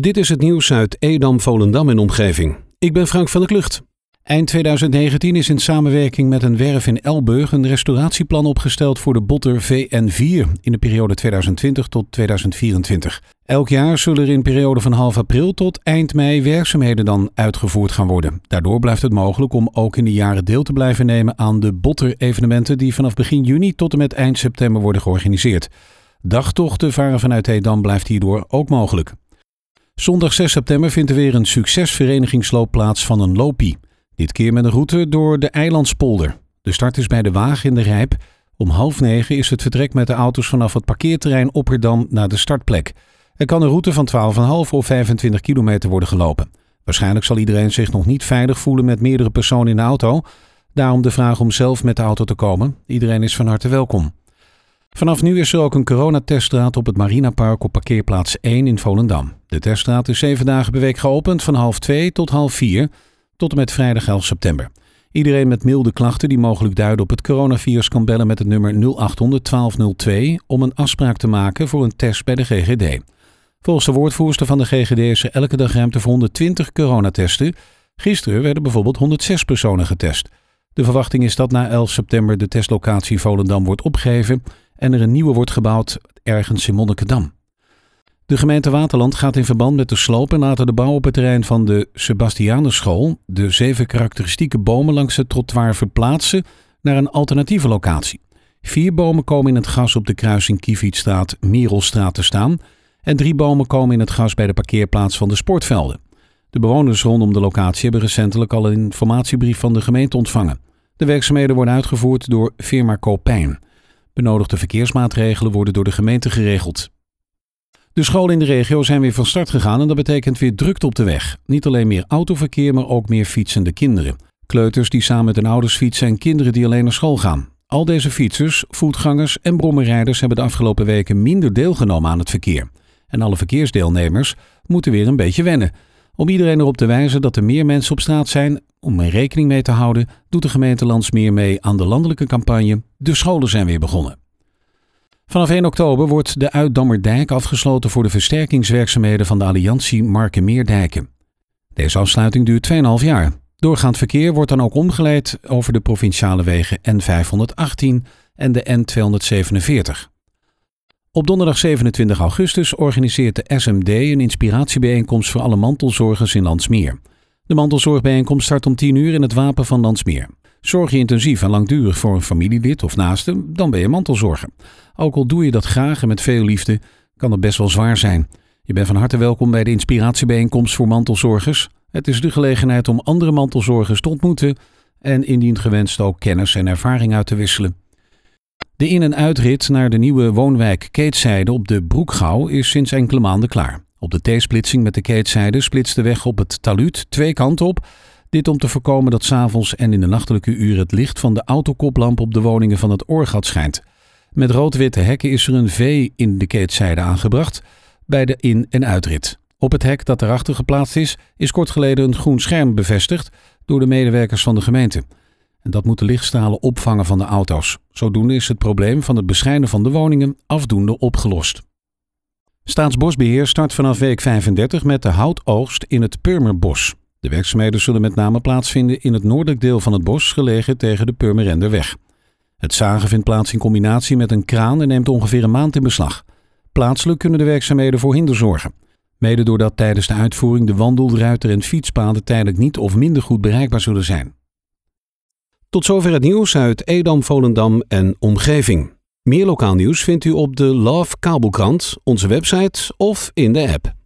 Dit is het nieuws uit Edam, Volendam en omgeving. Ik ben Frank van der Klucht. Eind 2019 is in samenwerking met een werf in Elburg een restauratieplan opgesteld voor de botter VN4 in de periode 2020 tot 2024. Elk jaar zullen er in periode van half april tot eind mei werkzaamheden dan uitgevoerd gaan worden. Daardoor blijft het mogelijk om ook in de jaren deel te blijven nemen aan de botter-evenementen die vanaf begin juni tot en met eind september worden georganiseerd. Dagtochten varen vanuit Edam blijft hierdoor ook mogelijk. Zondag 6 september vindt er weer een succesverenigingsloop plaats van een Lopie. Dit keer met een route door de Eilandspolder. De start is bij de Waag in de Rijp. Om half negen is het vertrek met de auto's vanaf het parkeerterrein Opperdam naar de startplek. Er kan een route van 12,5 of 25 kilometer worden gelopen. Waarschijnlijk zal iedereen zich nog niet veilig voelen met meerdere personen in de auto. Daarom de vraag om zelf met de auto te komen. Iedereen is van harte welkom. Vanaf nu is er ook een coronateststraat op het Marinapark op parkeerplaats 1 in Volendam. De teststraat is zeven dagen per week geopend van half 2 tot half 4 tot en met vrijdag 11 september. Iedereen met milde klachten die mogelijk duiden op het coronavirus kan bellen met het nummer 0800 1202 om een afspraak te maken voor een test bij de GGD. Volgens de woordvoerster van de GGD is er elke dag ruimte voor 120 coronatesten. Gisteren werden bijvoorbeeld 106 personen getest. De verwachting is dat na 11 september de testlocatie Volendam wordt opgegeven en er een nieuwe wordt gebouwd ergens in Monnikendam. De gemeente Waterland gaat in verband met de sloop en later de bouw op het terrein van de Sebastianusschool de zeven karakteristieke bomen langs het trottoir verplaatsen naar een alternatieve locatie. Vier bomen komen in het gas op de kruising Kiefietstraat Mierelstraat te staan en drie bomen komen in het gas bij de parkeerplaats van de sportvelden. De bewoners rondom de locatie hebben recentelijk al een informatiebrief van de gemeente ontvangen. De werkzaamheden worden uitgevoerd door firma Copijn. Benodigde verkeersmaatregelen worden door de gemeente geregeld. De scholen in de regio zijn weer van start gegaan en dat betekent weer drukte op de weg. Niet alleen meer autoverkeer, maar ook meer fietsende kinderen. Kleuters die samen met hun ouders fietsen en kinderen die alleen naar school gaan. Al deze fietsers, voetgangers en brommerrijders hebben de afgelopen weken minder deelgenomen aan het verkeer. En alle verkeersdeelnemers moeten weer een beetje wennen. Om iedereen erop te wijzen dat er meer mensen op straat zijn, om er rekening mee te houden, doet de gemeente Landsmeer mee aan de landelijke campagne De scholen zijn weer begonnen. Vanaf 1 oktober wordt de Uitdammerdijk afgesloten voor de versterkingswerkzaamheden van de Alliantie Markenmeerdijken. Deze afsluiting duurt 2,5 jaar. Doorgaand verkeer wordt dan ook omgeleid over de provinciale wegen N518 en de N247. Op donderdag 27 augustus organiseert de SMD een inspiratiebijeenkomst voor alle mantelzorgers in Landsmeer. De mantelzorgbijeenkomst start om 10 uur in het Wapen van Landsmeer. Zorg je intensief en langdurig voor een familielid of naaste, dan ben je mantelzorger. Ook al doe je dat graag en met veel liefde, kan het best wel zwaar zijn. Je bent van harte welkom bij de inspiratiebijeenkomst voor mantelzorgers. Het is de gelegenheid om andere mantelzorgers te ontmoeten en indien gewenst ook kennis en ervaring uit te wisselen. De in- en uitrit naar de nieuwe woonwijk Keetzijde op de Broekgouw is sinds enkele maanden klaar. Op de T-splitsing met de Keetzijde splitst de weg op het taluut twee kanten op. Dit om te voorkomen dat s'avonds en in de nachtelijke uren het licht van de autokoplamp op de woningen van het oorgat schijnt. Met rood-witte hekken is er een V in de keetzijde aangebracht bij de in- en uitrit. Op het hek dat erachter geplaatst is, is kort geleden een groen scherm bevestigd door de medewerkers van de gemeente. En dat moet de lichtstralen opvangen van de auto's. Zodoende is het probleem van het beschijnen van de woningen afdoende opgelost. Staatsbosbeheer start vanaf week 35 met de houtoogst in het Purmerbos. De werkzaamheden zullen met name plaatsvinden in het noordelijk deel van het bos, gelegen tegen de Purmerenderweg. Het zagen vindt plaats in combinatie met een kraan en neemt ongeveer een maand in beslag. Plaatselijk kunnen de werkzaamheden voor hinder zorgen. Mede doordat tijdens de uitvoering de wandel, ruiter en fietspaden tijdelijk niet of minder goed bereikbaar zullen zijn. Tot zover het nieuws uit Edam, Volendam en omgeving. Meer lokaal nieuws vindt u op de Love Kabelkrant, onze website of in de app.